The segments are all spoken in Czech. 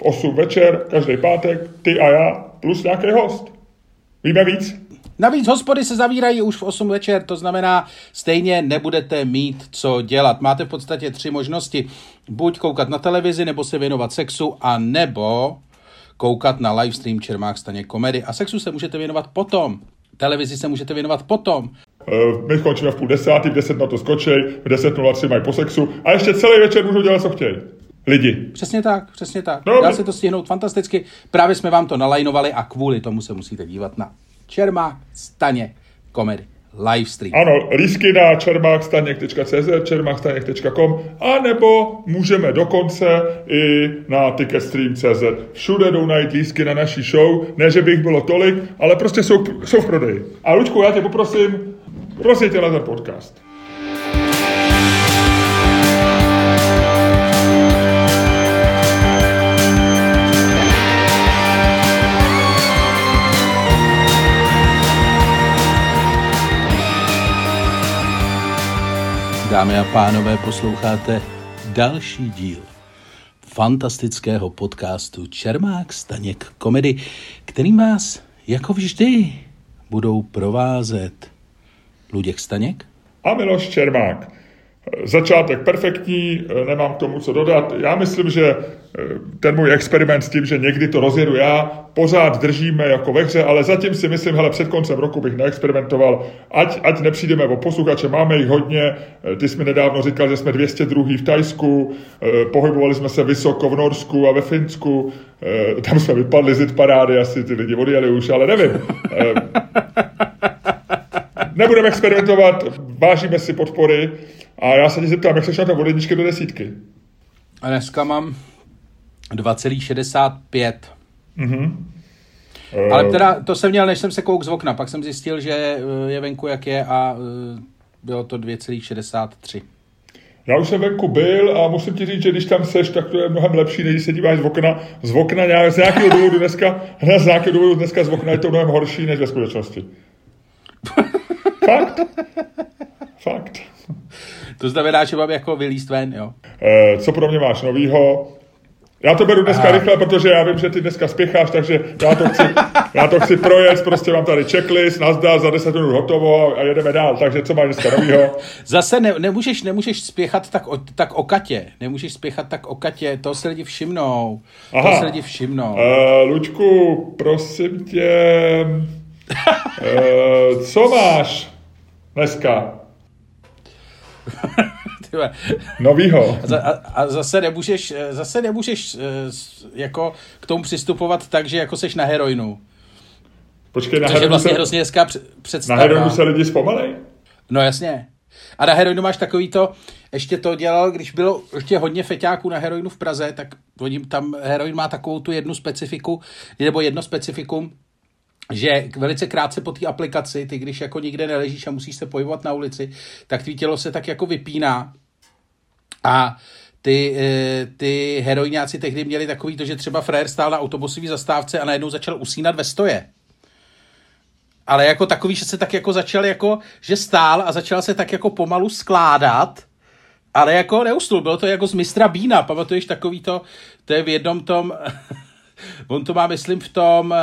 v 8 večer, každý pátek, ty a já, plus nějaký host. Víme víc? Navíc hospody se zavírají už v 8 večer, to znamená, stejně nebudete mít co dělat. Máte v podstatě tři možnosti. Buď koukat na televizi, nebo se věnovat sexu, a nebo koukat na livestream Čermák Staně komedy. A sexu se můžete věnovat potom. Televizi se můžete věnovat potom. Eh, My skončíme v půl desátý, v deset na to skočej, v 10.03 mají po sexu a ještě celý večer můžou dělat, co chtějí. Lidi. Přesně tak, přesně tak. Dá se to stihnout fantasticky. Právě jsme vám to nalajnovali a kvůli tomu se musíte dívat na Čermák Staně komedy livestream. Ano, lísky na čermákstaněk.cz, čermákstaněk.com a nebo můžeme dokonce i na ticketstream.cz. Všude jdou najít lísky na naší show, ne, že by jich bylo tolik, ale prostě jsou, jsou v prodeji. A Luďku, já tě poprosím, prosím tě na ten podcast. Dámy a pánové, posloucháte další díl fantastického podcastu Čermák Staněk komedy, kterým vás jako vždy budou provázet Luděk Staněk A Miloš Čermák. Začátek perfektní, nemám k tomu co dodat. Já myslím, že ten můj experiment s tím, že někdy to rozjedu já, pořád držíme jako ve hře, ale zatím si myslím, hele, před koncem roku bych neexperimentoval, ať, ať nepřijdeme o posluchače, máme jich hodně, ty jsi mi nedávno říkal, že jsme 202. v Tajsku, pohybovali jsme se vysoko v Norsku a ve Finsku, tam jsme vypadli z hit parády, asi ty lidi odjeli už, ale nevím. Nebudeme experimentovat, vážíme si podpory a já se tě zeptám, jak se na to od jedničky do desítky? a dneska mám 2,65. Mhm. Ale teda to jsem měl, než jsem se kouk z okna, pak jsem zjistil, že eh, je venku jak je a eh, bylo to 2,63. Já už jsem venku byl a musím ti říct, že když tam seš, tak to je mnohem lepší, než když se díváš z okna. Z okna nějak, z nějakého důvodu dneska, z nějakého důvodu dneska z okna je to mnohem horší než ve skutečnosti. Fakt. Fakt. To znamená, že mám jako vylíst ven, jo. Eh, co pro mě máš novýho? Já to beru dneska Aha. rychle, protože já vím, že ty dneska spěcháš, takže já to chci, já to chci projet, prostě mám tady checklist, nazdar, za 10 minut hotovo a jedeme dál. Takže co máš dneska novýho? Zase ne, nemůžeš, nemůžeš spěchat tak, o, tak o katě. Nemůžeš spěchat tak o katě, to se lidi všimnou. Aha. To se lidi všimnou. Uh, Luďku, prosím tě, uh, co máš dneska. novýho? A, a, a zase nemůžeš, eh, zase nemůžeš eh, jako k tomu přistupovat tak, že jako seš na heroinu. Počkej, na Což je vlastně se, hrozně hezká př- na představa. heroinu se lidi zpomalej? No jasně. A na heroinu máš takový to, ještě to dělal, když bylo ještě hodně feťáků na heroinu v Praze, tak oni, tam heroin má takovou tu jednu specifiku, nebo jedno specifikum, že velice krátce po té aplikaci, ty když jako nikde neležíš a musíš se pohybovat na ulici, tak tvý tělo se tak jako vypíná. A ty, eh, ty heroináci tehdy měli takový to, že třeba frajer stál na autobusové zastávce a najednou začal usínat ve stoje. Ale jako takový, že se tak jako začal jako, že stál a začal se tak jako pomalu skládat, ale jako neusnul, bylo to jako z mistra Bína, pamatuješ takový to, to je v jednom tom, on to má myslím v tom,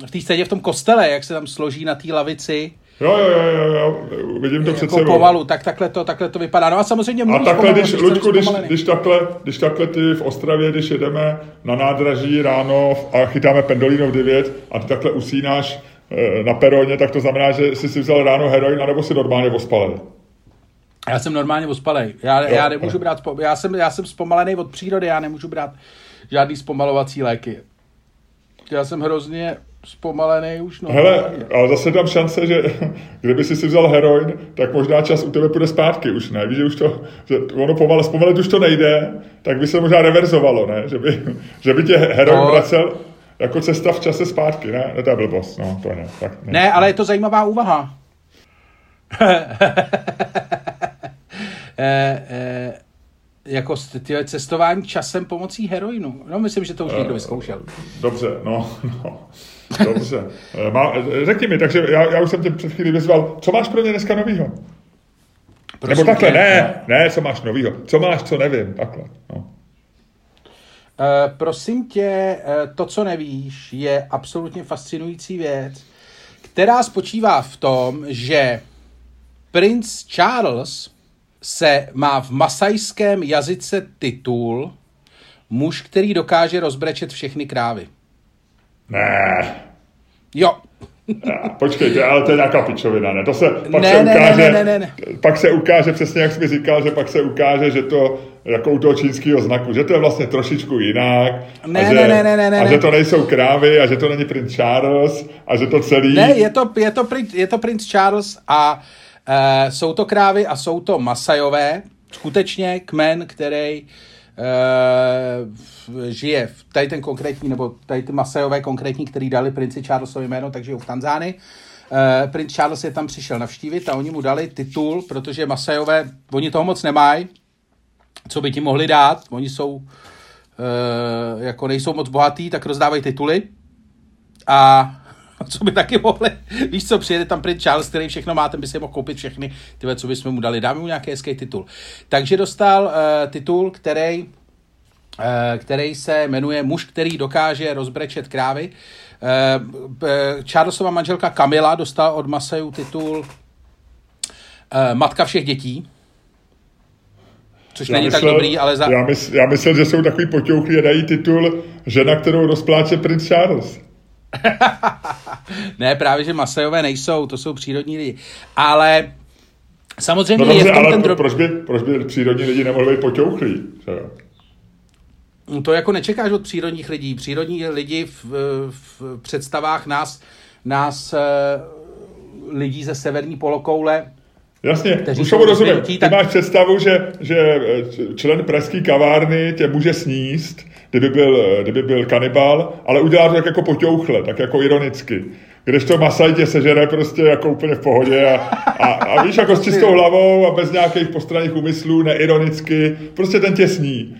eh, v té scéně v tom kostele, jak se tam složí na té lavici, Jo, jo, jo, jo, jo, vidím to před jako sebou. pomalu, tak takhle to, takhle to vypadá. No a samozřejmě A takhle, pomalu, když, Luďku, když, když, takhle, když takhle ty v Ostravě, když jedeme na nádraží ráno a chytáme Pendolino v 9 a ty takhle usínáš eh, na peroně, tak to znamená, že jsi si vzal ráno heroin, anebo si normálně ospalej. Já jsem normálně ospalej. Já, Jo, já nemůžu brát, já jsem, já jsem zpomalený od přírody, já nemůžu brát žádný zpomalovací léky. Já jsem hrozně zpomalený už no. Hele, ale zase tam šance, že kdyby si si vzal heroin, tak možná čas u tebe půjde zpátky už, ne? Víš, že už to, že ono pomalu, zpomalit už to nejde, tak by se možná reverzovalo, ne? Že by, že by tě heroin No. vracel jako cesta v čase zpátky, ne? Ne, to je blbost, no, to ne. Tak ne. Ne, ale je to zajímavá úvaha. e, e, jako s- tyhle cestování časem pomocí heroinu. No, myslím, že to už někdo vyzkoušel. Dobře, no, no. Dobře. Eh, Má, eh, řekni mi, takže já, já už jsem tě před chvílí vyzval, co máš pro mě dneska novýho? Prosím Nebo takhle, tě, ne, ne, co máš novýho. Co máš, co nevím, takhle. No. Uh, prosím tě, to, co nevíš, je absolutně fascinující věc, která spočívá v tom, že princ Charles se má v masajském jazyce titul muž, který dokáže rozbrečet všechny krávy. Ne. Jo. Počkejte, ale to je nějaká pičovina, ne? To se pak Ne, se ne, ukáže, ne, ne, ne, ne. pak se ukáže, přesně jak jsi mi říkal, že pak se ukáže, že to jako u toho čínského znaku, že to je vlastně trošičku jinak. Ne, a že, ne, ne, ne, ne, A ne. že to nejsou krávy a že to není princ Charles a že to celý... Ne, je to, je to, princ, je to princ Charles a uh, jsou to krávy a jsou to Masajové, skutečně kmen, který uh, žije v tady ten konkrétní, nebo tady ty Masajové konkrétní, který dali princi Charlesovi jméno, takže v Tanzánii. Uh, princ Charles je tam přišel navštívit a oni mu dali titul, protože Masajové, oni toho moc nemají, co by ti mohli dát, oni jsou, uh, jako nejsou moc bohatý, tak rozdávají tituly. A co by taky mohli, víš co, přijede tam princ Charles, který všechno má, ten by si mohl koupit všechny, tyhle, co bychom mu dali, dáme mu nějaký hezký titul. Takže dostal uh, titul, který, uh, který se jmenuje Muž, který dokáže rozbrečet krávy. Uh, uh, Charlesova manželka Kamila dostala od Masajů titul uh, Matka všech dětí, což není tak dobrý, ale za... Já, mysl, já myslel, že jsou takový potěuchlí a dají titul Žena, kterou rozpláče princ Charles. ne, právě, že Masajové nejsou, to jsou přírodní lidi. Ale samozřejmě No je v tom ale ten drob... proč, by, proč by přírodní lidi nemohli být jo? To jako nečekáš od přírodních lidí. Přírodní lidi v, v představách nás, nás eh, lidí ze severní polokoule Jasně, už jsou tomu rozumím. Ty tak- máš představu, že, že eh, člen pražské kavárny tě může sníst, kdyby byl, kdyby byl kanibal, ale udělá to tak jako poťouchle, tak jako ironicky. Když to Masaj tě sežere prostě jako úplně v pohodě a, a, a víš, jako s čistou hlavou a bez nějakých postranných úmyslů, neironicky, prostě ten tě sní.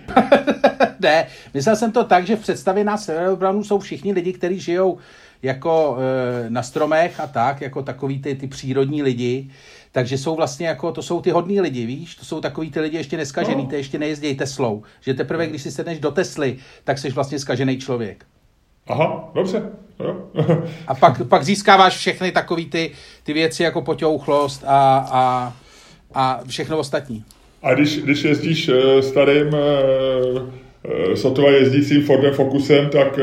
ne, myslel jsem to tak, že v představě nás severobranů jsou všichni lidi, kteří žijou jako e, na stromech a tak, jako takový ty, ty přírodní lidi. Takže jsou vlastně jako, to jsou ty hodní lidi, víš? To jsou takový ty lidi ještě neskažený, No. ty ještě nejezdějí Teslou. Že teprve, když si sedneš do Tesly, tak jsi vlastně skažený člověk. Aha, dobře. Jo. A pak, pak získáváš všechny takové ty, ty věci jako potěuchlost a, a, a všechno ostatní. A když, když jezdíš eh, starým eh, eh, sotva jezdícím Fordem Focusem, tak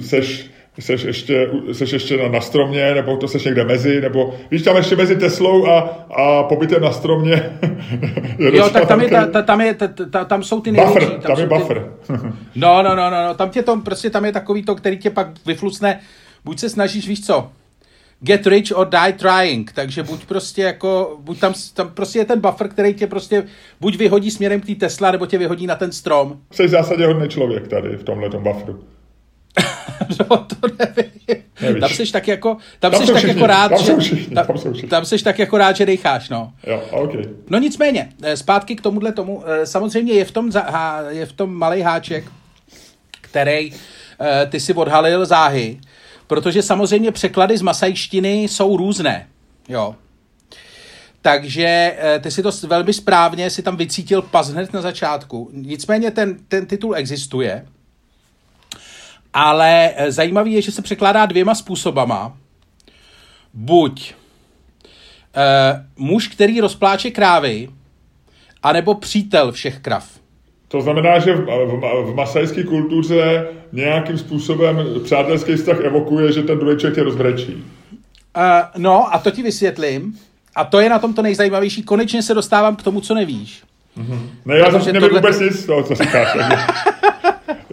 seš, seš, ještě, seš ještě na, na stromě, nebo to seš někde mezi, nebo víš, tam ještě mezi Teslou a, a pobytem na stromě. je Jo, tak tam, je, ta, ta, tam, je, ta, ta, tam jsou ty největší. Buffer, tam je jsou ty- buffer. No, no, no, no, no, tam tě to, prostě tam je takový to, který tě pak vyflucne, buď se snažíš, víš co, get rich or die trying, takže buď prostě jako, buď tam, tam prostě je ten buffer, který tě prostě buď vyhodí směrem k té Tesla, nebo tě vyhodí na ten strom. Jsi v zásadě hodný člověk tady v tomhle bufferu. No, to nevím. Nevíš. Tam seš tak jako, tam, Tam seš jsou tak všichni, jako rád, tam že, všichni, tam, tam tam seš tak jako rád, že dejcháš, no. Jo, OK. No nicméně, eh, zpátky k tomuhle tomu, eh, samozřejmě je v tom, je v tom malý háček, který eh, ty si odhalil záhy, protože samozřejmě překlady z masajštiny jsou různé, jo. Takže ty si to velmi správně si tam vycítil pas hned na začátku. Nicméně ten, ten titul existuje, ale eh, zajímavý je, že se překládá dvěma způsobama. Buď eh, muž, který rozpláče krávy, anebo přítel všech krav. To znamená, že v, v, v masajské kultuře nějakým způsobem přátelský vztah evokuje, že ten druhý člověk tě rozbrečí. Uh, no a to ti vysvětlím. A to je na tom to nejzajímavější. Konečně se dostávám k tomu, co nevíš. Ne, já jsem nevím vůbec nic z toho, co říkáš.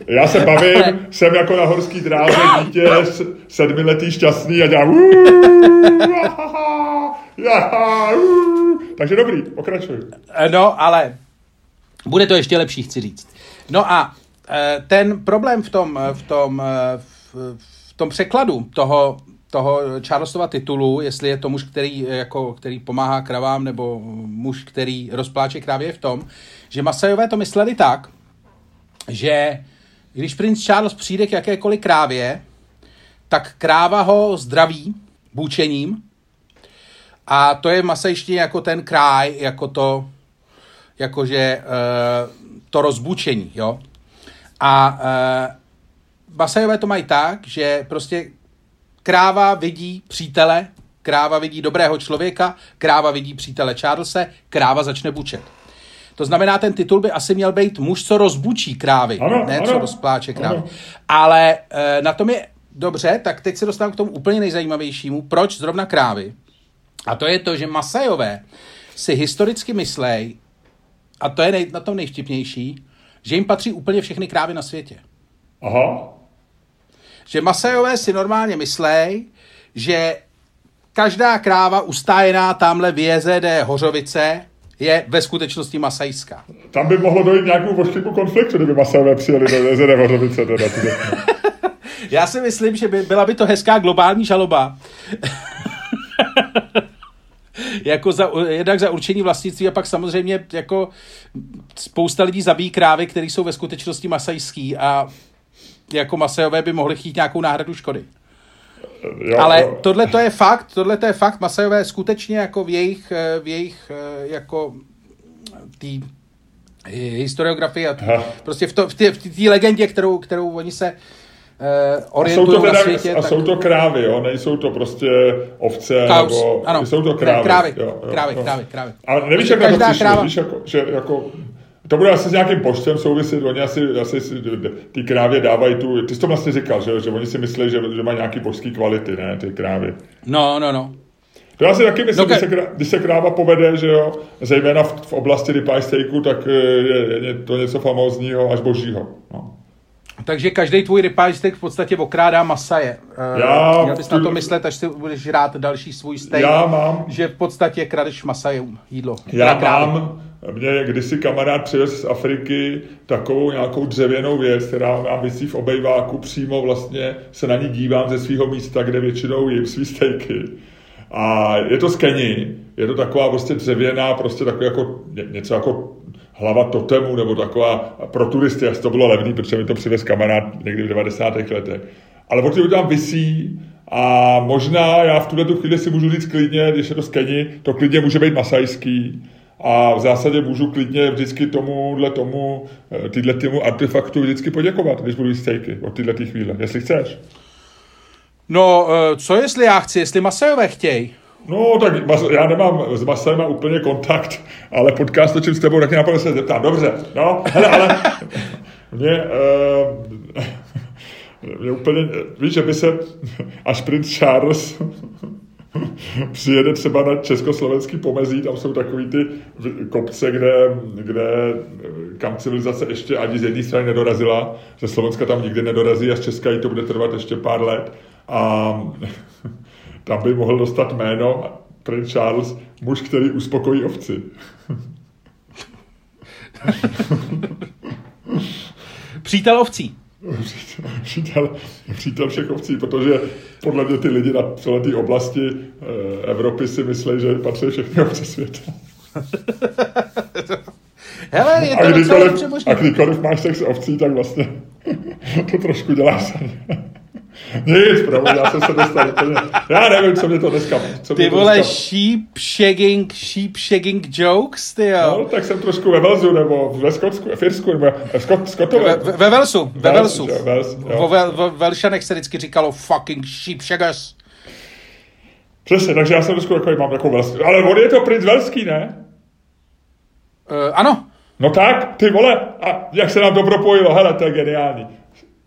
Já se bavím, jsem jako na horský dráze dítě, sedmiletý šťastný a dělám. Takže dobrý, pokračuj. Eh, No, ale bude to ještě lepší, chci říct. No a eh, ten problém v tom, eh, v tom, v, v tom překladu toho, toho Charlesova titulu, jestli je to muž, který, jako, který pomáhá kravám, nebo muž, který rozpláče krávě, je v tom, že Masajové to mysleli tak, že když princ Charles přijde k jakékoliv krávě, tak kráva ho zdraví bůčením a to je masajštině jako ten kráj, jako to, jakože uh, to rozbučení, jo. A uh, Masajové to mají tak, že prostě kráva vidí přítele, kráva vidí dobrého člověka, kráva vidí přítele Charlese, kráva začne bučet. To znamená, ten titul by asi měl být muž, co rozbučí krávy, Ano, ne ano, co rozpláče krávy. ano. Ale e, na tom je dobře, tak teď se dostávám k tomu úplně nejzajímavějšímu. Proč zrovna krávy? A to je to, že Masajové si historicky myslej, a to je nej, na tom nejvtipnější, že jim patří úplně všechny krávy na světě. Aha. Že Masajové si normálně myslej, že každá kráva ustájená tamhle v JZD Hořovice je ve skutečnosti masajská. Tam by mohlo dojít k nějakému ošklivému konfliktu, kdyby masové přijeli do jezera Hořovice. Teda. Já si myslím, že by, byla by to hezká globální žaloba. jako za, jednak za určení vlastnictví a pak samozřejmě jako spousta lidí zabíjí krávy, které jsou ve skutečnosti masajský a jako masajové by mohli chtít nějakou náhradu škody. Jo, Ale jo. tohle to je fakt, tohle to je fakt, Masajové skutečně jako v jejich, eh, v jejich eh, jako tý eh, historiografii a tý, prostě v, to, v té v té legendě, kterou, kterou oni se uh, A jsou, orientují to na teda, světě. a jsou to krávy, jo? nejsou to prostě ovce, Kaus, nebo ano, jsou to ne, krávy. krávy, jo, jo, krávy, jo. krávy, krávy. Ale nevíš, jak na to přišli, kráva- víš, jako, že jako, to bude asi s nějakým počtem souviset, oni asi, asi si, ty krávě dávají tu, ty jsi to vlastně říkal, že, že oni si myslí, že, že mají nějaký božský kvality, ne, ty krávy. No, no, no. To já si taky myslím, No, když, se, když se kráva povede, že jo, zejména v, v oblasti ribeye steaku, tak eh, je, je to něco famózního až božího. No. Takže každý tvůj ribeye steak v podstatě okrádá masaje. Eh, Já- Měl bys na to myslet, až si budeš rád další svůj steak. Já mám, Že v podstatě kradeš masajům jídlo. já mám, mě kdysi kamarád přivez z Afriky takovou nějakou dřevěnou věc, která mám visí v obejváku, přímo vlastně se na ní dívám ze svého místa, kde většinou jím svý stejky. A je to z Keni, je to taková prostě dřevěná, prostě takový jako ně- něco jako hlava totemu, nebo taková pro turisty, asi to bylo levný, protože mi to přivez kamarád někdy v 90. letech. Ale doby tam visí a možná já v tuhle tu chvíli si můžu říct klidně, když je to z Keni, to klidně může být masajský. A v zásadě můžu klidně vždycky tomuhle tomu, eh, tyhle tomu artefaktu vždycky poděkovat, když budu jíst stejky od téhle té chvíle, jestli chceš. No, eh, co jestli já chci, jestli masajové chtějí? No, tak mas- já nemám s masem úplně kontakt, ale podcast točím s tebou, tak mě napadlo se zeptat. Dobře, no, hele, ale mě, uh, mě úplně, víš, že by se, až princ Charles přijede třeba na československý pomezí, tam jsou takový ty kopce, kde, kde kam civilizace ještě ani z jedné strany nedorazila, ze Slovenska tam nikdy nedorazí a z Česka jí to bude trvat ještě pár let a tam by mohl dostat jméno princ Charles, muž, který uspokojí ovci. Přítel ovcí. Přítel, přítel všech ovcí, protože podle mě ty lidi na celé té oblasti eh, Evropy si myslí, že patří všechny ovce světa. Hele, je A to docela kdykoliv, a kdykoliv máš sex s ovcí, tak vlastně to trošku dělá se. Nic, promiň, já jsem se dostal úplně. Já nevím, co mě to dneska... Co Ty to vole, dneska, sheep shagging, sheep shagging jokes, ty No, jo. tak jsem trošku ve Velzu, nebo ve Skotsku, v Irsku, nebo v Skot, Skotové. Ve, ve Velsu, ve Velsu. jo, Wales, jo. Vo Vel, vo Velšanech se vždycky říkalo fucking sheep shaggers. Přesně, takže já jsem trošku takový, mám takovou velský. Ale on je to princ velský, ne? Uh, ano, No tak, ty vole, a jak se nám to propojilo, hele, to je geniální.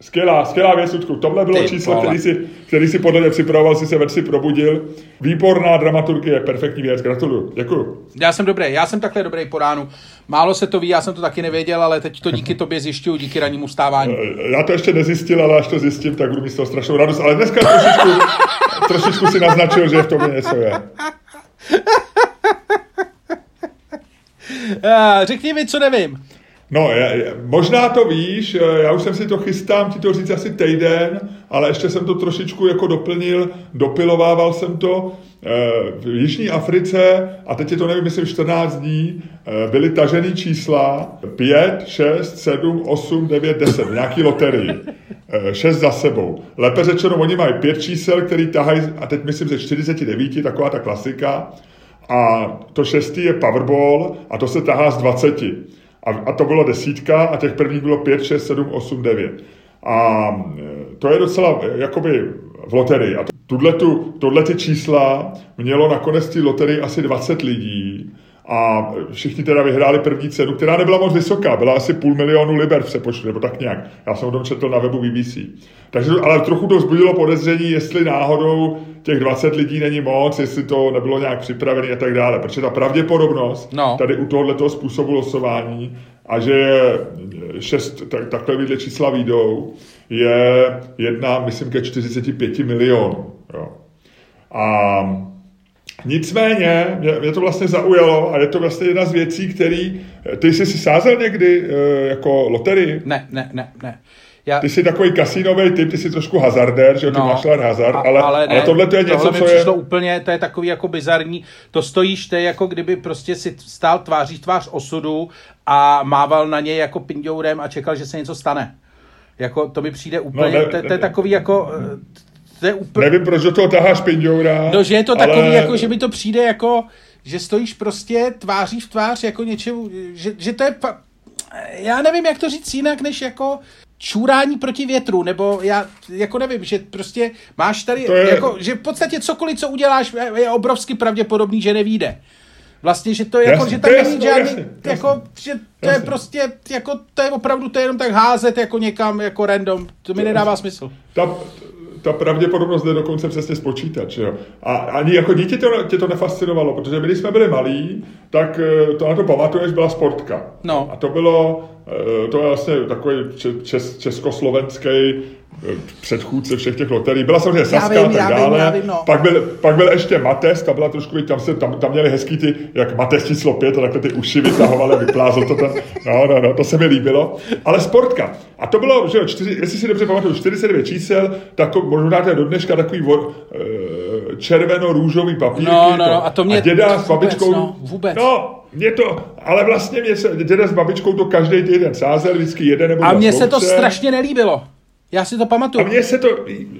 Skvělá, skvělá věc, Ludku. Tohle bylo Ty číslo, který si, který si podle mě připravoval, si se večer probudil. Výborná dramaturgie, perfektní věc, gratuluju. Děkuju. já jsem dobrý, já jsem takhle dobrý po ránu. Málo se to ví, já jsem to taky nevěděl, ale teď to díky tobě zjišťuju, díky rannímu stávání. Já to ještě nezjistil, ale až to zjistím, tak budu mít z toho strašnou radost. Ale dneska trošičku, trošičku si naznačil, že v tom něco je. Uh, řekni mi, co nevím. No, je, je, možná to víš, eh, já už jsem si to chystám ti to říct asi týden, ale ještě jsem to trošičku jako doplnil, dopilovával jsem to. Eh, V Jižní Africe, a teď je to nevím, myslím 14 dní, eh, byly tažený čísla 5, 6, 7, 8, 9, 10, v nějaký loterii. 6 za sebou. Lépe řečeno, oni mají pět čísel, který tahají, a teď myslím ze 49, taková ta klasika, a to šestý je Powerball a to se tahá z 20. A, a to bylo desítka a těch prvních bylo 5, 6, 7, 8, 9. A e, to je docela jakoby v loterii. A tohle ty čísla mělo nakonec té loterii asi 20 lidí a všichni teda vyhráli první cenu, která nebyla moc vysoká, byla asi půl milionu liber v přepočtu, nebo tak nějak. Já jsem o tom četl na webu BBC. Takže, ale trochu to vzbudilo podezření, jestli náhodou těch 20 lidí není moc, jestli to nebylo nějak připravené a tak dále. Protože ta pravděpodobnost no. tady u tohoto způsobu losování a že šest, tak, takhle čísla výjdou, je jedna, myslím, ke 45 milionů. Jo. A Nicméně, mě, mě to vlastně zaujalo a je to vlastně jedna z věcí, který... Ty jsi si sázel někdy e, jako loterii? Ne, ne, ne, ne. Já... Ty jsi takový kasínový typ, ty jsi trošku hazardér, že jo, ty no, máš hazard, a, ale, ale, ne, ale tohle to je něco, tohle co je... úplně, to je takový jako bizarní, to stojíš, to je jako kdyby prostě si stál tváří tvář osudu a mával na něj jako pindourem a čekal, že se něco stane. Jako to mi přijde no, úplně, no, ne, to, to je takový jako to je úplně... Nevím, proč do toho taháš pindoura. No, že je to takový, ale... jako, že mi to přijde jako, že stojíš prostě tváří v tvář jako něčemu, že, že to je... Pa... Já nevím, jak to říct jinak, než jako čůrání proti větru, nebo já jako nevím, že prostě máš tady, je... jako, že v podstatě cokoliv, co uděláš, je obrovsky pravděpodobný, že nevíde. Vlastně, že to je jako, že tam není žádný, jasný, jako, jasný, že to jasný. je prostě, jako, to je opravdu, to je jenom tak házet jako někam, jako random, to mi nedává smysl. Ta, ta pravděpodobnost jde dokonce přesně spočítat. Že jo? A ani jako dítě to, tě to nefascinovalo, protože my, když jsme byli malí, tak eh, to na to pamatuješ, byla sportka. No. A to bylo, eh, to je vlastně takový čes, československý předchůdce všech těch loterií. Byla samozřejmě Saska a tak dále. Vím, já vím, no. pak, byl, pak byl ještě Mates, ta byla trošku, tam, se, tam, tam měli hezký ty, jak Mates číslo pět, a takhle ty uši vytahovali a vyplázl to ten, no, no, no, to se mi líbilo. Ale sportka. A to bylo, že jo, čtyři, jestli si dobře pamatuju, 49 čísel, tak možná to je do dneška takový vo, eh, červeno-růžový papír. No, no, no, a to mě... A děda s babičkou... Vůbec, no, vůbec. No, mě to, ale vlastně mě se, děda s babičkou to každý týden sázel, vždycky jeden nebo A mně se to strašně nelíbilo. Já si to pamatuju. A mě se to,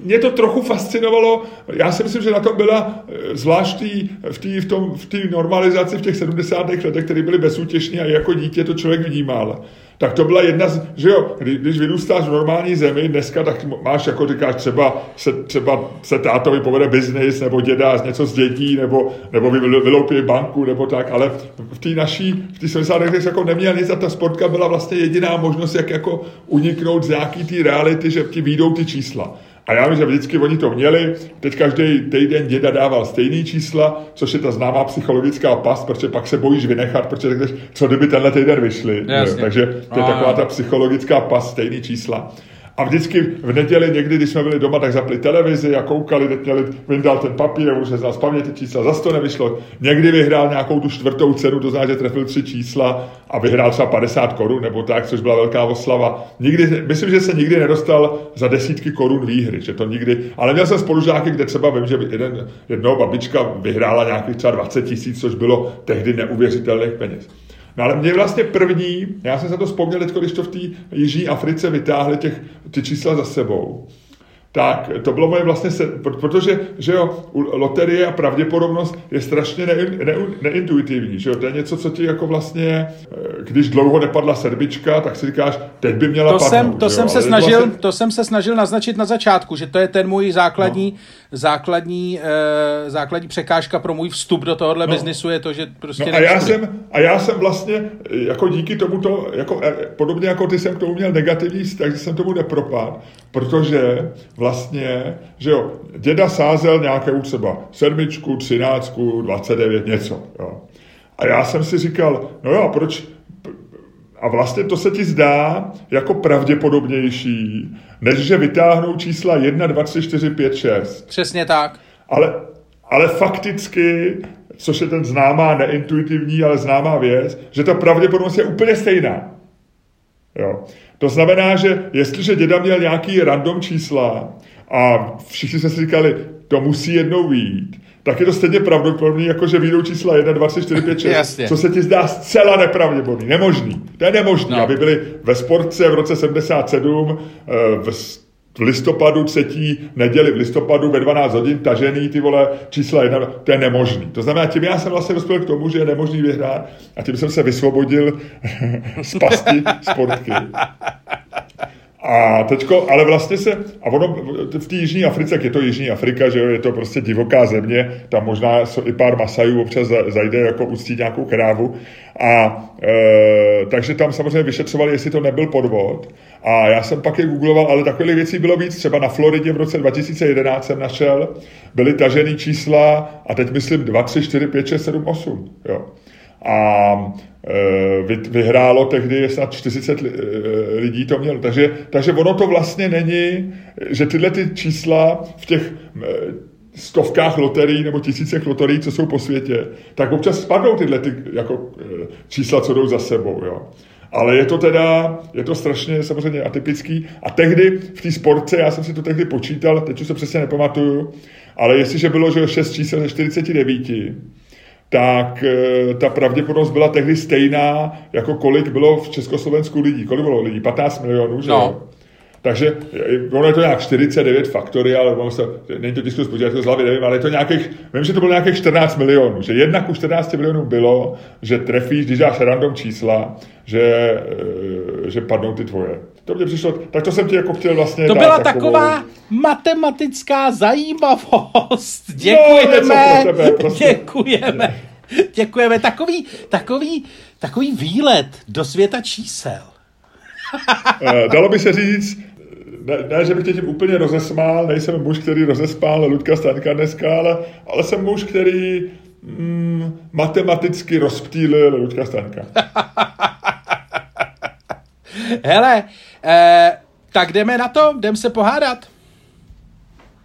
mě to trochu fascinovalo. Já si myslím, že na tom byla eh, zvláštní v té v tom, v normalizaci v těch 70. letech, které byly bezútěšní a jako dítě to člověk vnímal tak to byla jedna z, že jo, když vyrůstáš v normální zemi dneska, tak máš, jako říkáš, třeba se, třeba se tátovi povede biznis, nebo děda něco z dětí, nebo, nebo vyloupí banku, nebo tak, ale v té naší, v té 70. letech jako neměl nic a ta sportka byla vlastně jediná možnost, jak jako uniknout z nějaký té reality, že ti výjdou ty čísla. A já vím, že vždycky oni to měli. Teď každý týden děda dával stejný čísla, což je ta známá psychologická past, protože pak se bojíš vynechat, protože řekneš, co kdyby tenhle týden vyšli. Takže to je taková ta psychologická past, stejný čísla. A vždycky v neděli někdy, když jsme byli doma, tak zapli televizi a koukali, teď měli, vyndal ten papír, už se znal paměti čísla, zase to nevyšlo. Někdy vyhrál nějakou tu čtvrtou cenu, to znamená, že trefil tři čísla a vyhrál třeba 50 korun nebo tak, což byla velká oslava. Nikdy, myslím, že se nikdy nedostal za desítky korun výhry, že to nikdy, ale měl jsem spolužáky, kde třeba vím, že jeden, jednou babička vyhrála nějakých třeba 20 tisíc, což bylo tehdy neuvěřitelných peněz. No ale mě vlastně první, já jsem se to vzpomněl teď, když to v té Jižní Africe vytáhli těch, ty čísla za sebou, tak to bylo moje vlastně, se, protože že jo, loterie a pravděpodobnost je strašně ne, ne, neintuitivní, že jo, to je něco, co ti jako vlastně, eh, když dlouho nepadla sedmička, tak si říkáš, teď by měla to padnout. Jsem, to, jsem se snažil, vlastně... to jsem se snažil naznačit na začátku, že to je ten můj základní, no. základní, eh, základní překážka pro můj vstup do tohohle no. biznisu je to, že prostě... No a, já jsem, a já jsem vlastně, jako díky tomuto, jako, eh, podobně jako ty jsem k tomu měl negativní takže jsem tomu nepropadl, protože vlastně, že jo, děda sázel nějakou třeba sedmičku, třináctku, 29, něco, jo. A já jsem si říkal, no jo, proč, a vlastně to se ti zdá jako pravděpodobnější, než že vytáhnou čísla 1, 2, 3, 4, 5, 6. Přesně tak. Ale, ale fakticky, což je ten známá, neintuitivní, ale známá věc, že ta pravděpodobnost je úplně stejná. Jo. To znamená, že jestliže děda měl nějaký random čísla a všichni se si říkali, to musí jednou výjít, tak je to stejně pravděpodobný, jako že výjdou čísla 1, 2, 3, 4, 5, 6, Jasně. co se ti zdá zcela nepravděpodobný, nemožný. To je nemožný, no. aby byli ve sportce v roce 77 eh, v v listopadu, třetí neděli v listopadu ve 12 hodin tažený ty vole čísla jedna, to je nemožný. To znamená, tím já jsem vlastně dospěl k tomu, že je nemožný vyhrát a tím jsem se vysvobodil z pasti sportky. A teďko, ale vlastně se, a ono v té Jižní Africe, jak je to Jižní Afrika, že jo, je to prostě divoká země, tam možná i pár masajů občas zajde jako uctít nějakou krávu. A e, takže tam samozřejmě vyšetřovali, jestli to nebyl podvod. A já jsem pak je googloval, ale takových věcí bylo víc. Třeba na Floridě v roce 2011 jsem našel, byly tažený čísla a teď myslím 2, 3, 4, 5, 6, 7, 8. Jo. A e, vyhrálo tehdy snad 40 e, lidí to mělo. Takže, takže ono to vlastně není, že tyhle ty čísla v těch e, stovkách loterií nebo tisícech loterií, co jsou po světě, tak občas spadnou tyhle ty jako, čísla, co jdou za sebou. Jo. Ale je to teda, je to strašně samozřejmě atypický. A tehdy v té sportce, já jsem si to tehdy počítal, teď už se přesně nepamatuju, ale jestliže bylo, že 6 čísel ze 49, tak eh, ta pravděpodobnost byla tehdy stejná, jako kolik bylo v Československu lidí. Kolik bylo lidí? 15 milionů, že no. Takže eh, ono je to nějak 49 faktory, ale ono se, není to tisku spočítat z hlavy, nevím, ale je to nějakých, vím, že to bylo nějakých 14 milionů, že jednak u 14 milionů bylo, že trefíš, když dáš random čísla, že, eh, že padnou ty tvoje. To mě přišlo, tak to jsem ti jako chtěl vlastně To byla takovou... taková matematická zajímavost. Děkujeme, no, tebe, prostě. děkujeme, děkujeme. Takový, takový, takový výlet do světa čísel. Eh, dalo by se říct, ne, ne, že bych tě tím úplně rozesmál, nejsem muž, který rozespál Ludka Stanka dneska, ale, ale jsem muž, který mm, matematicky rozptýlil Ludka Stanka. Hele, eh, tak jdeme na to, jdeme se pohádat.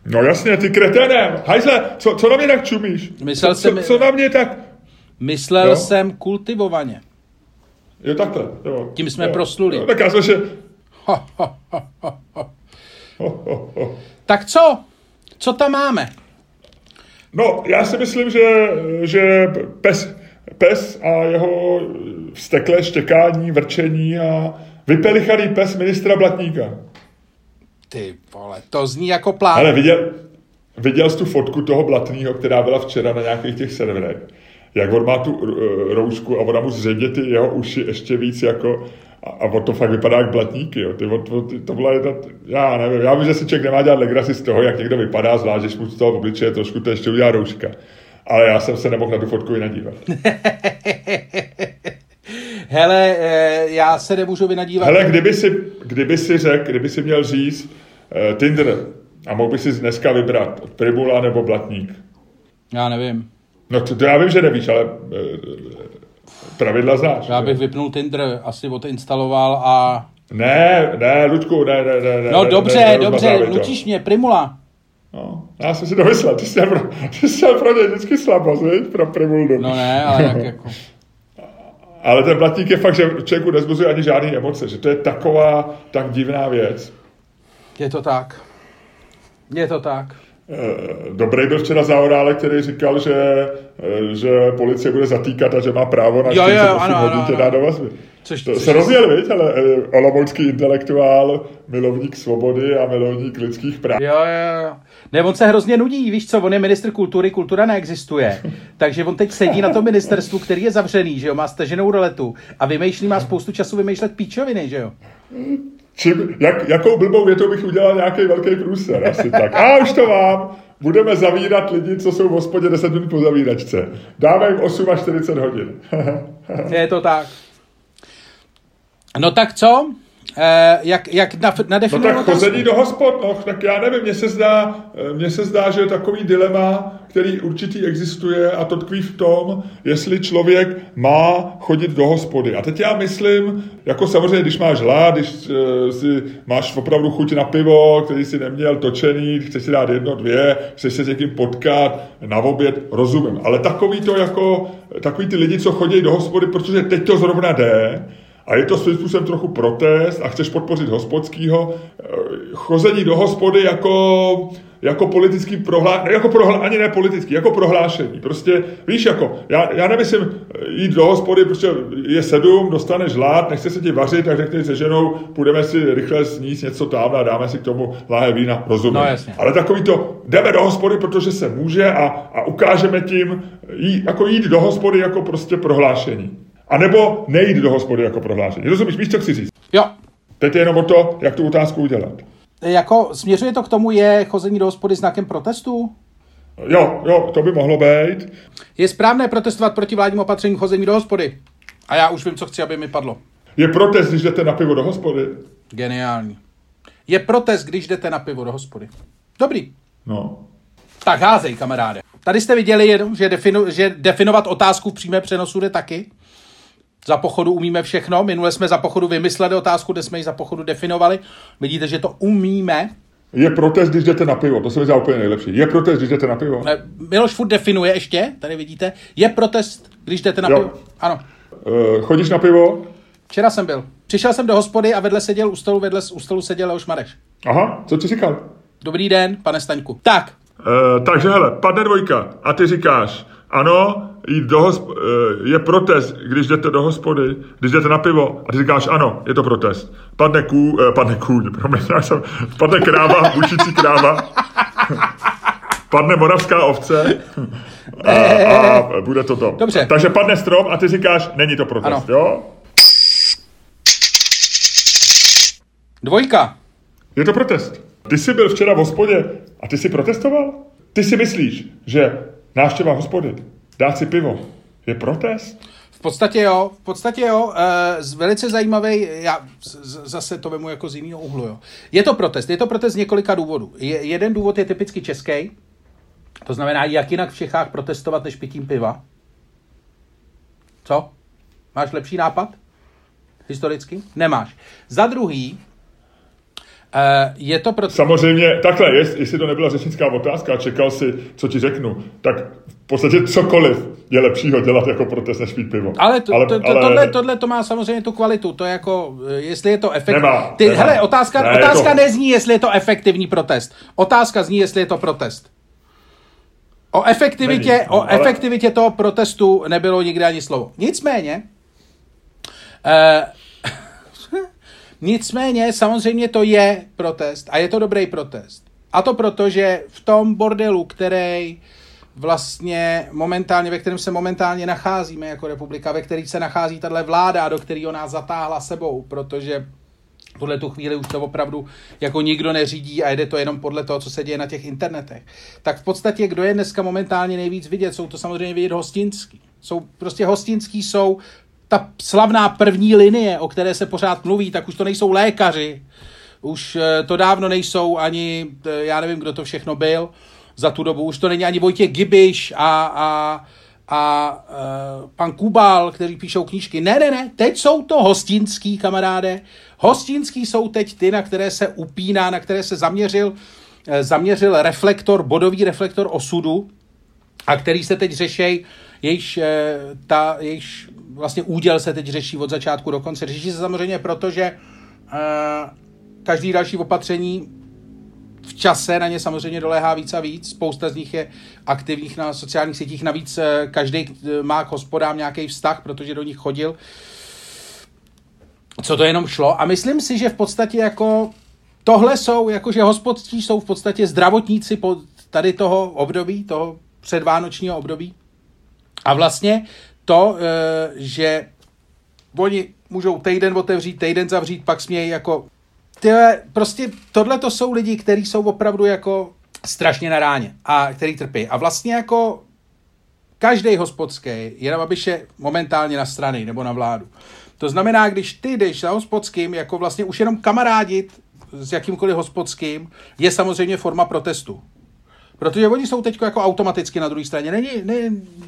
No jasně, ty kreténem. Hajzle, co, co na mě tak čumíš? Myslel co, jsem... Co, co na mě tak... Myslel jo? jsem kultivovaně. Jo, takhle. Jo. Tím jsme jo. prosluli. Jo, tak já jsem že... Ho, ho, ho, ho, ho. Ho, ho, ho. Tak co? Co tam máme? No, já si myslím, že, že pes, pes a jeho vsteklé štěkání, vrčení a vypelichalý pes ministra Blatníka. Ty vole, to zní jako plán. Ale viděl, viděl jsi tu fotku toho Blatného, která byla včera na nějakých těch serverech? Jak on má tu roušku a ona mu zřejmě ty jeho uši ještě víc jako a, a on to fakt vypadá jak blatníky, jo. Ty, to, to byla jedna, já nevím, já vím, že si člověk nemá dělat legraci z toho, jak někdo vypadá, zvlášť, když mu z toho obličeje trošku to ještě udělá rouška. Ale já jsem se nemohl na tu fotku i nadívat. Hele, eh, já se nemůžu vynadívat. Hele, kdyby si, kdyby si řekl, kdyby si měl říct uh, Tinder a mohl by si dneska vybrat Primula nebo Blatník. Já nevím. No to, to já vím, že nevíš, ale uh, pravidla znáš. Já bych vypnul Tinder, asi odinstaloval a... Ne, ne, Ludku, ne, ne, ne. No ne, dobře, ne, dobře, nutíš mě, Primula. No, já jsem si to myslel, ty jsi pro, ty jsi pro ně vždycky slabost, viď? pro Primuldu. No ne, ale jak jako... Ale ten blatník je fakt, že člověku nezbuzuje ani žádný emoce, že to je taková tak divná věc. Je to tak. Je to tak. Eh, dobrý byl včera Zaorále, který říkal, že, eh, že policie bude zatýkat a že má právo na 48 hodin tě dát do vazby. Což, to což se rozjel, viď, ale eh, olomoucký intelektuál, milovník svobody a milovník lidských práv. Jo, jo, jo. Ne, on se hrozně nudí, víš co, on je ministr kultury, kultura neexistuje. Takže on teď sedí na tom ministerstvu, který je zavřený, že jo, má staženou roletu a vymýšlí, má spoustu času vymýšlet píčoviny, že jo. Čím, jak, jakou blbou větou bych udělal nějaký velký průser, asi tak. A už to mám. Budeme zavírat lidi, co jsou v hospodě 10 minut po zavíračce. Dáme jim 8 až 40 hodin. je to tak. No tak co? Eh, jak, jak nadefinovat No tak chození do hospod, no, tak já nevím, mně se, zdá, eh, mně se zdá, že je takový dilema, který určitý existuje a to tkví v tom, jestli člověk má chodit do hospody. A teď já myslím, jako samozřejmě, když máš hlad, když uh, si máš opravdu chuť na pivo, který si neměl točený, chceš si dát jedno, dvě, chceš se s někým potkat na oběd, rozumím. Ale takový to jako, takový ty lidi, co chodí do hospody, protože teď to zrovna jde, a je to svým způsobem trochu protest a chceš podpořit hospodskýho. Chození do hospody jako jako politický prohlášení, jako prohlá, ani ne politický, jako prohlášení. Prostě, víš, jako, já, já nemyslím eh, jít do hospody, prostě je sedm, dostaneš hlad, nechce se ti vařit, tak řekneš se ženou, půjdeme si rychle sníst něco tam a dáme si k tomu láhe vína, rozumím. No, jasně. Ale takový to, jdeme do hospody, protože se může a, a ukážeme tím, jí, jako jít do hospody jako prostě prohlášení. A nebo nejít do hospody jako prohlášení. Rozumíš, víš, co chci říct? Jo. Teď je jenom o to, jak tu otázku udělat. Jako směřuje to k tomu, je chození do hospody znakem protestu? Jo, jo, to by mohlo být. Je správné protestovat proti vládním opatřením chození do hospody. A já už vím, co chci, aby mi padlo. Je protest, když jdete na pivo do hospody. Geniální. Je protest, když jdete na pivo do hospody. Dobrý. No. Tak házej, kamaráde. Tady jste viděli jenom, že, definu, že definovat otázku v přímé přenosu jde taky. Za pochodu umíme všechno. Minule jsme za pochodu vymysleli otázku, kde jsme ji za pochodu definovali. Vidíte, že to umíme. Je protest, když jdete na pivo. To se mi zdá úplně nejlepší. Je protest, když jdete na pivo. Ne, Miloš furt definuje ještě, tady vidíte. Je protest, když jdete na Jo. pivo. Ano. Uh, chodíš na pivo? Včera jsem byl. Přišel jsem do hospody a vedle seděl u stolu, vedle u stolu seděl Leoš Mareš. Aha, co ti říkal? Dobrý den, pane Staňku. Tak, Uh, takže hele, padne dvojka a ty říkáš, ano, jít do hosp- uh, je protest, když jdete do hospody, když jdete na pivo a ty říkáš, ano, je to protest. Padne ků, uh, padne kůň, promiň, já jsem, padne kráva, bušící kráva, padne moravská ovce a, a bude to to. Dobře. Takže padne strom a ty říkáš, není to protest, Ano. jo? dvojka. Je to protest. Ty jsi byl včera v hospodě a ty jsi protestoval? Ty si myslíš, že návštěva hospody, dát si pivo, je protest? V podstatě jo, v podstatě jo, e, velice zajímavý, já zase to vemu jako z jiného úhlu, jo. Je to protest, je to protest z několika důvodů. Je, jeden důvod je typicky český, to znamená, jak jinak v Čechách protestovat než pitím piva. Co? Máš lepší nápad? Historicky? Nemáš. Za druhý, je to proto... Samozřejmě, takhle, jest, jestli to nebyla řečnická otázka a čekal si, co ti řeknu, tak v podstatě cokoliv je lepšího dělat jako protest, než pít pivo. Ale, to, ale, to, to, tohle, tohle to má samozřejmě tu kvalitu, to je jako, eh, jestli je to efektivní. Nemá, Ty, nemá. hele, otázka, Ne, ne, otázka to- nezní, jestli je to efektivní protest. Otázka zní, jestli je to protest. O efektivitě, Není, o ale- efektivitě toho protestu nebylo nikdy ani slovo. Nicméně, eh, nicméně samozřejmě to je protest a je to dobrý protest. A to proto, že v tom bordelu, který vlastně momentálně, ve kterém se momentálně nacházíme jako republika, ve který se nachází tahle vláda, do kterého nás zatáhla sebou, protože tuhle tu chvíli už to opravdu jako nikdo neřídí a jede to jenom podle toho, co se děje na těch internetech. Tak v podstatě, kdo je dneska momentálně nejvíc vidět, jsou to samozřejmě vidět hostinský. Jsou prostě hostinský jsou ta slavná první linie, o které se pořád mluví, tak už to nejsou lékaři, už eh, to dávno nejsou ani, eh, já nevím, kdo to všechno byl za tu dobu, už to není ani Vojtěch Gibiš a, a, a uh, pan Kubal, kteří píšou knížky. Ne, ne, ne, teď jsou to hostinský, kamaráde. Hostinský jsou teď ty, na které se upíná, na které se zaměřil, eh, zaměřil reflektor, bodový reflektor osudu, a který se teď řeší, jejíž, eh, ta, jejíž vlastně úděl se teď řeší od začátku do konce. Řeší se samozřejmě proto, že eh, každý další opatření v čase na ně samozřejmě doléhá víc a víc. Spousta z nich je aktivních na sociálních sítích. Navíc eh, každý má k hospodám nějaký vztah, protože do nich chodil. Co to jenom šlo. A myslím si, že v podstatě jako tohle jsou, jakože hospodští jsou v podstatě zdravotníci po tady toho období, toho předvánočního období. A vlastně to, eh, že oni můžou týden otevřít, týden zavřít, pak smějí jako... Tyhle, prostě tohle to jsou lidi, kteří jsou opravdu jako strašně na ráně a který trpí. A vlastně jako každý hospodský je na Babiše momentálně na strany nebo na vládu. To znamená, když ty jdeš za hospodským, jako vlastně už jenom kamarádit s jakýmkoliv hospodským, je samozřejmě forma protestu. Protože oni jsou teď jako automaticky na druhé straně. Není, ne,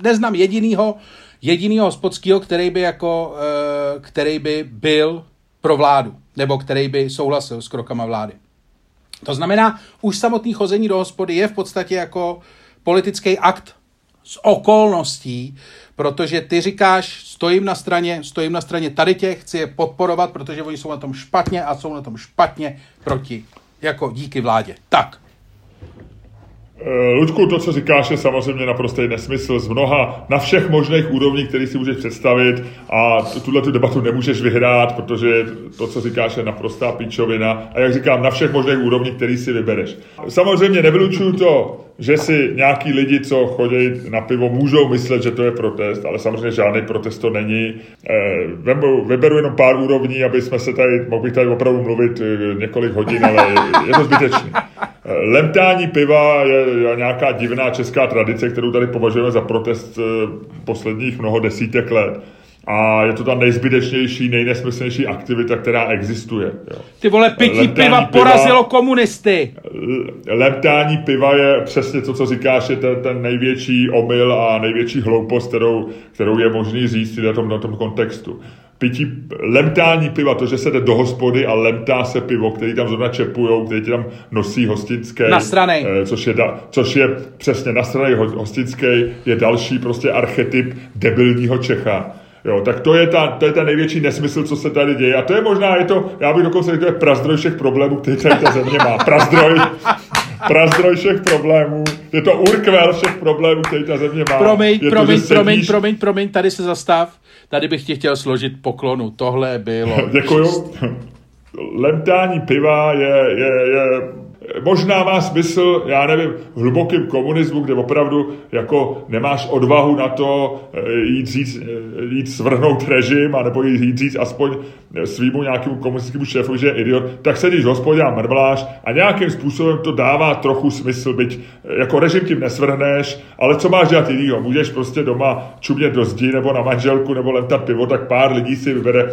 neznám jedinýho, jedinýho hospodského, který by, jako, eh, který by byl pro vládu, nebo který by souhlasil s krokama vlády. To znamená, už samotný chození do hospody je v podstatě jako politický akt z okolností, protože ty říkáš, stojím na straně, stojím na straně tady těch, chci je podporovat, protože oni jsou na tom špatně a jsou na tom špatně proti, jako díky vládě. Tak, Eh, Luďku, to, co říkáš, je samozřejmě naprostý nesmysl z mnoha, na všech možných úrovních, který si můžeš představit a tuhle tu debatu nemůžeš vyhrát, protože to, co říkáš, je naprostá píčovina a jak říkám, na všech možných úrovních, který si vybereš. Samozřejmě nevylučuju to, že si nějaký lidi, co chodí na pivo, můžou myslet, že to je protest, ale samozřejmě žádný protest to není. Eh, vyberu jenom pár úrovní, aby jsme se tady, mohl bych tady opravdu mluvit eh, několik hodin, ale je to zbytečné. Lemtání piva je nějaká divná česká tradice, kterou tady považujeme za protest eh, posledních mnoho desítek let. A je to ta nejzbytečnější, nejnesmyslnější aktivita, která existuje. Jo. Ty vole, pití leptání piva porazilo komunisty. Leptání piva je přesně to, co říkáš, je ten, ten největší omyl a největší hloupost, kterou, kterou je možný říct na tom, na tom kontextu pití, lemtání piva, to, že se jde do hospody a lemtá se pivo, který tam zrovna čepujou, který tam nosí hostinské. Na straně. Eh, což je, což je přesně na straně hostinské, je další prostě archetyp debilního Čecha. Jo, tak to je, ta, to je ten největší nesmysl, co se tady děje. A to je možná, je to, já bych dokonce řekl, to je prazdroj všech problémů, který tady ta země má. Prazdroj, prazdroj všech problémů. Je to urkvel všech problémů, který ta země má. Promiň, je promiň, to, sedíš... promiň, promiň, promiň, tady se zastav. Tady bych ti chtěl složit poklonu. Tohle bylo... Děkuju. Lemtání piva je, je, je možná má smysl, já nevím, v hlubokém komunismu, kde opravdu jako nemáš odvahu na to eh, jít, říct, eh, jít svrhnout režim, anebo jít říct aspoň svýmu nějakému komunistickému šéfu, že je idiot, tak sedíš v hospodě a mrvláš a nějakým způsobem to dává trochu smysl, byť eh, jako režim tím nesvrhneš, ale co máš dělat jinýho? Můžeš prostě doma čumět do zdi nebo na manželku nebo lemtat pivo, tak pár lidí si vybere.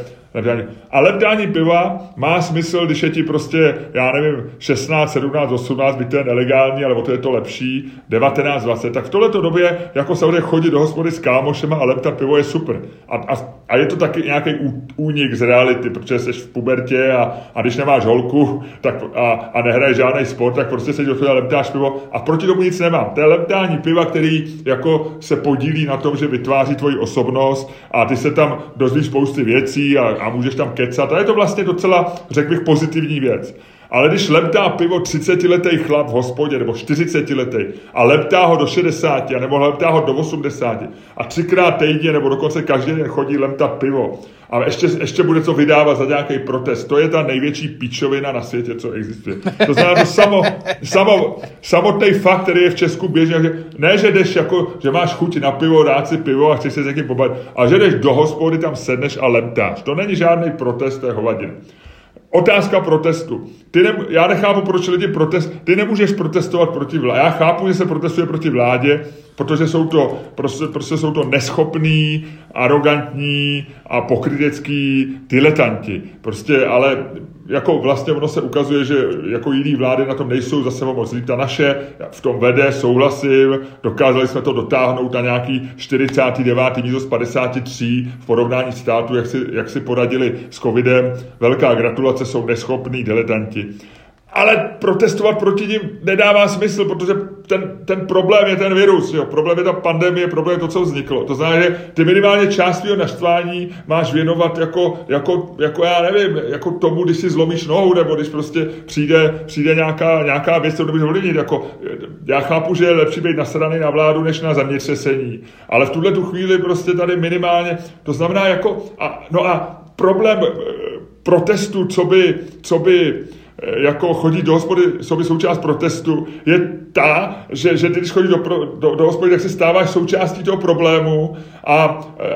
A leptání piva má smysl, když je ti prostě, já nevím, 16, 17, 18, byť to je nelegální, ale o to je to lepší, 19, 20, tak v tohleto době jako samozřejmě chodit do hospody s kámošema a leptat pivo je super. A, a, a je to taky nějaký únik z reality, protože jsi v pubertě a, a když nemáš holku tak, a, a nehraješ žádný sport, tak prostě se do a leptáš pivo a proti tomu nic nemám. To je leptání piva, který jako se podílí na tom, že vytváří tvoji osobnost a ty se tam dozvíš spousty věcí a, a můžeš tam kecat. A je to vlastně docela, řekl bych, pozitivní věc. Ale když leptá pivo 30-letý chlap v hospodě, nebo 40-letý, a leptá ho do 60, nebo leptá ho do 80, a třikrát týdně, nebo dokonce každý den chodí lemtat pivo, a ještě, ještě bude to vydávat za nějaký protest. To je ta největší píčovina na světě, co existuje. To znamená, to samo, samo, samotný fakt, který je v Česku běžný, že ne, že jdeš jako, že máš chuť na pivo, dát si pivo a chceš se s někým pobavit, ale že jdeš do hospody, tam sedneš a leptáš. To není žádný protest, to je hovadina. Otázka protestu. Ty ne, já nechápu, proč lidi protest, ty nemůžeš protestovat proti vládě. Já chápu, že se protestuje proti vládě, protože jsou to, prostě, prostě jsou to neschopní, arrogantní a pokrytecký diletanti. Prostě, ale jako vlastně ono se ukazuje, že jako jiný vlády na tom nejsou zase moc líp. Ta naše v tom vede, souhlasím, dokázali jsme to dotáhnout na nějaký 49. místo z 53 v porovnání státu, jak si, jak si poradili s covidem. Velká gratulace, jsou neschopní diletanti ale protestovat proti ním nedává smysl, protože ten, ten problém je ten virus, jo. problém je ta pandemie, problém je to, co vzniklo. To znamená, že ty minimálně část svého naštvání máš věnovat jako, jako, jako, já nevím, jako tomu, když si zlomíš nohu, nebo když prostě přijde, přijde nějaká, nějaká věc, kterou nemůžeš ovlivnit. Jako, já chápu, že je lepší být nasraný na vládu, než na zemětřesení, ale v tuhle tu chvíli prostě tady minimálně, to znamená jako, a, no a problém protestu, co by, co by Eh, jako chodí do hospody, jsou součást protestu, je ta, že, že ty, když chodíš do, do, do hospody, tak se stáváš součástí toho problému a,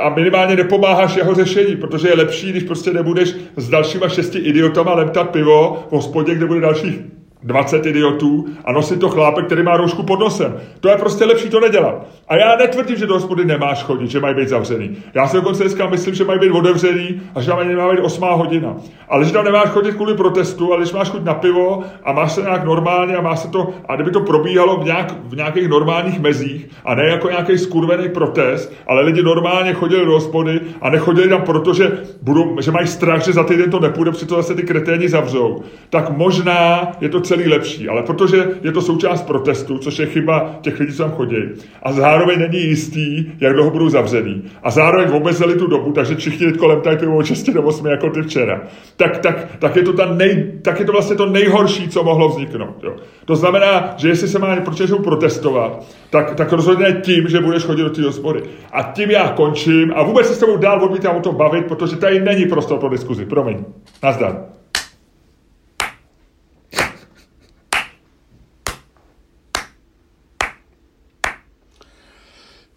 a minimálně nepomáháš jeho řešení, protože je lepší, když prostě nebudeš s dalšíma šesti idiotama leptat pivo v hospodě, kde bude dalších 20 idiotů a nosit to chlápek, který má roušku pod nosem. To je prostě lepší to nedělat. A já netvrdím, že do hospody nemáš chodit, že mají být zavřený. Já si dokonce dneska myslím, že mají být otevřený a že tam nemá být 8 hodina. Ale že tam nemáš chodit kvůli protestu, ale když máš chuť na pivo a máš se nějak normálně a máš se to, a kdyby to probíhalo v, nějak, v nějakých normálních mezích a ne jako nějaký skurvený protest, ale lidi normálně chodili do hospody a nechodili tam proto, že, budou, že mají strach, že za týden to nepůjde, protože zase ty kreténi zavřou, tak možná je to celý lepší, ale protože je to součást protestu, což je chyba těch lidí, co tam chodí, a zároveň není jistý, jak dlouho budou zavřený, a zároveň omezili tu dobu, takže všichni teď kolem tady pivo 6 do 8 jako ty včera, tak, tak, tak, je to ta nej, tak je to vlastně to nejhorší, co mohlo vzniknout. Jo. To znamená, že jestli se má proti protestovat, tak, tak rozhodně tím, že budeš chodit do té hospody. A tím já končím a vůbec se s tebou dál odmítám o tom bavit, protože tady není prostor pro diskuzi. Promiň. Nazdar.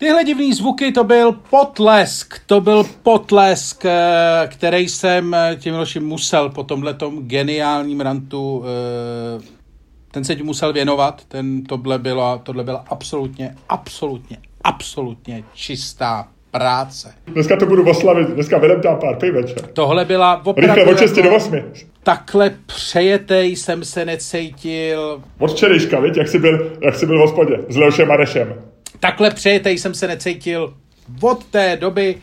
Tyhle divný zvuky, to byl potlesk, to byl potlesk, eh, který jsem eh, tím ročím musel po tomhletom geniálním rantu, eh, ten se ti musel věnovat, ten, tohle, bylo, tohle byla absolutně, absolutně, absolutně čistá práce. Dneska to budu oslavit, dneska vedem tam pár piv večer. Tohle byla opravdu... Rychle od 6 jako, do 8. Takhle přejetej jsem se necítil. Od včerejška, víš, jak jsi byl, jak jsi byl v hospodě s Leošem Marešem. Takhle přejetej jsem se necítil od té doby,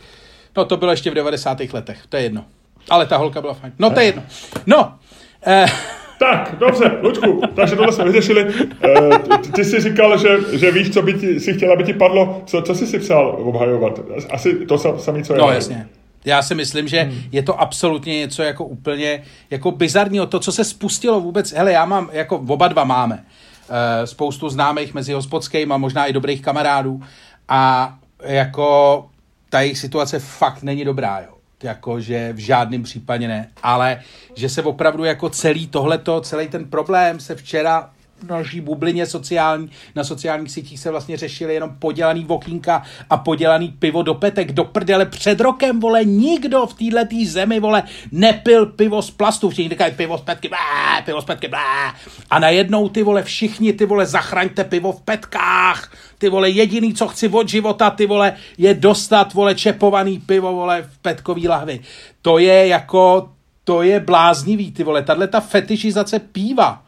no to bylo ještě v 90. letech, to je jedno. Ale ta holka byla fajn. No to je jedno. No, eh, tak, dobře, Lučku, takže tohle jsme vyřešili. Uh, ty, ty jsi říkal, že, že víš, co by ti, si chtěla, aby ti padlo. Co, co jsi si psal obhajovat? Asi to samé, co já. No jasně. Já si myslím, že hmm. je to absolutně něco jako úplně jako bizarního. To, co se spustilo vůbec, hele, já mám, jako oba dva máme uh, spoustu známých mezi hospodským a možná i dobrých kamarádů. A jako ta jejich situace fakt není dobrá, jo. Jako že v žádném případě ne, ale že se opravdu jako celý tohleto, celý ten problém se včera naší bublině sociální, na sociálních sítích se vlastně řešili jenom podělaný vokínka a podělaný pivo do petek. Do prdele před rokem, vole, nikdo v této zemi, vole, nepil pivo z plastu. Všichni říkají pivo z petky, blá, pivo z petky, blá. A najednou ty vole, všichni ty vole, zachraňte pivo v petkách. Ty vole, jediný, co chci od života, ty vole, je dostat, vole, čepovaný pivo, vole, v petkový lahvi. To je jako, to je bláznivý, ty vole, tahle ta fetišizace píva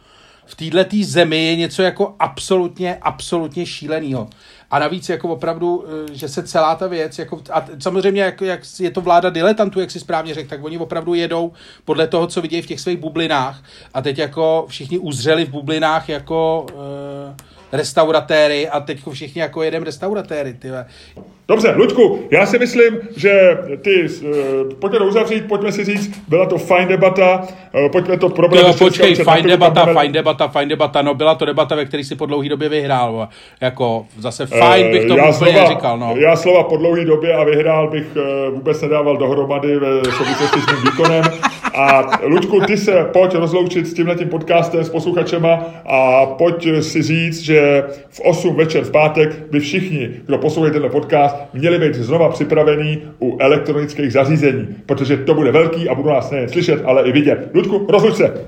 v této zemi je něco jako absolutně, absolutně šíleného. A navíc jako opravdu, eh, že se celá ta věc, jako, a samozřejmě jak, jak je to vláda diletantů, jak si správně řekl, tak oni opravdu jedou podle toho, co vidějí v těch svých bublinách a teď jako všichni uzřeli v bublinách jako uh, restauratéry a teď všichni jako jedem restauratéry. Tyhle. Dobře, Ludku, já si myslím, že ty, uh, pojďme to uzavřít, pojďme si říct, byla to fajn debata, uh, pojďme to probrat. Jo, počkej, fajn debata, fajn debata, fajn debata, no byla to debata, ve které si po dlouhé době vyhrál, jako zase fajn bych to úplně slova, říkal, no. Já slova po dlouhé době a vyhrál bych uh, vůbec nedával dohromady ve souvislosti s mým výkonem. A Ludku, ty se pojď rozloučit s tímhle tím podcastem s posluchačema a pojď si říct, že v 8 večer v pátek by všichni, kdo poslouchají tenhle podcast, měli být znova připravený u elektronických zařízení, protože to bude velký a budou nás nejen slyšet, ale i vidět. Ludku, rozluč se.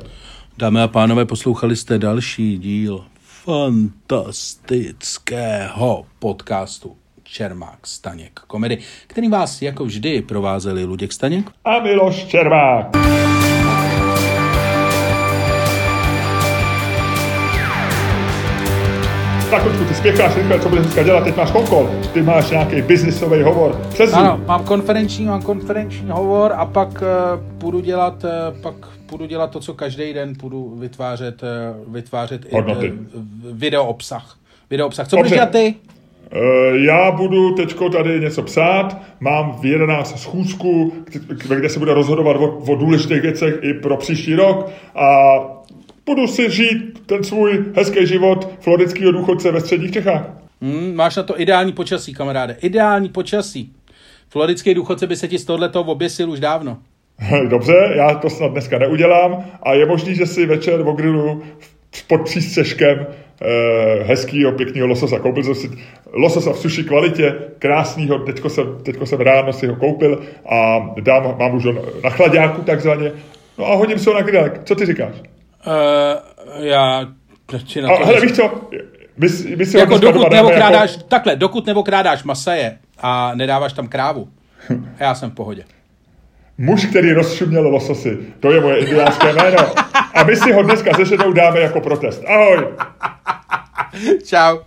Dámy a pánové, poslouchali jste další díl fantastického podcastu Čermák Staněk komedy, který vás jako vždy provázeli Luděk Staněk a Miloš Čermák. Tak, Kočku, ty spěcháš rychle, co budeš dneska dělat, teď máš konkol, ty máš nějaký biznisový hovor. Přes ano, mám konferenční, mám konferenční hovor a pak uh, půjdu dělat, uh, pak půjdu dělat to, co každý den půjdu vytvářet, uh, vytvářet i, uh, video obsah. Video obsah. Co budeš dělat ty? Eh, já budu teď tady něco psát, mám v 11 schůzku, kde se bude rozhodovat o, o důležitých věcech i pro příští rok a budu si žít ten svůj hezký život florického důchodce ve středních Čechách. Hmm, máš na to ideální počasí, kamaráde. Ideální počasí. Florický důchodce by se ti z tohoto oběsil už dávno. Dobře, já to snad dneska neudělám a je možný, že si večer v grilu pod přístřežkem eh, hezkýho, pěkného lososa. Koupil jsem si lososa v suši kvalitě, krásného, teďko jsem, teďko jsem ráno si ho koupil a dám, mám už ho na chladáku takzvaně. No a hodím se ho na grillek. Co ty říkáš? Uh, já na to... A, hele, víš co? My, my si jako dokud neokrádáš, jako... takhle, dokud neokrádáš masaje a nedáváš tam krávu, já jsem v pohodě. Muž, který rozšuměl lososy. To je moje indiánské jméno. A my si ho dneska se dáme jako protest. Ahoj. Čau.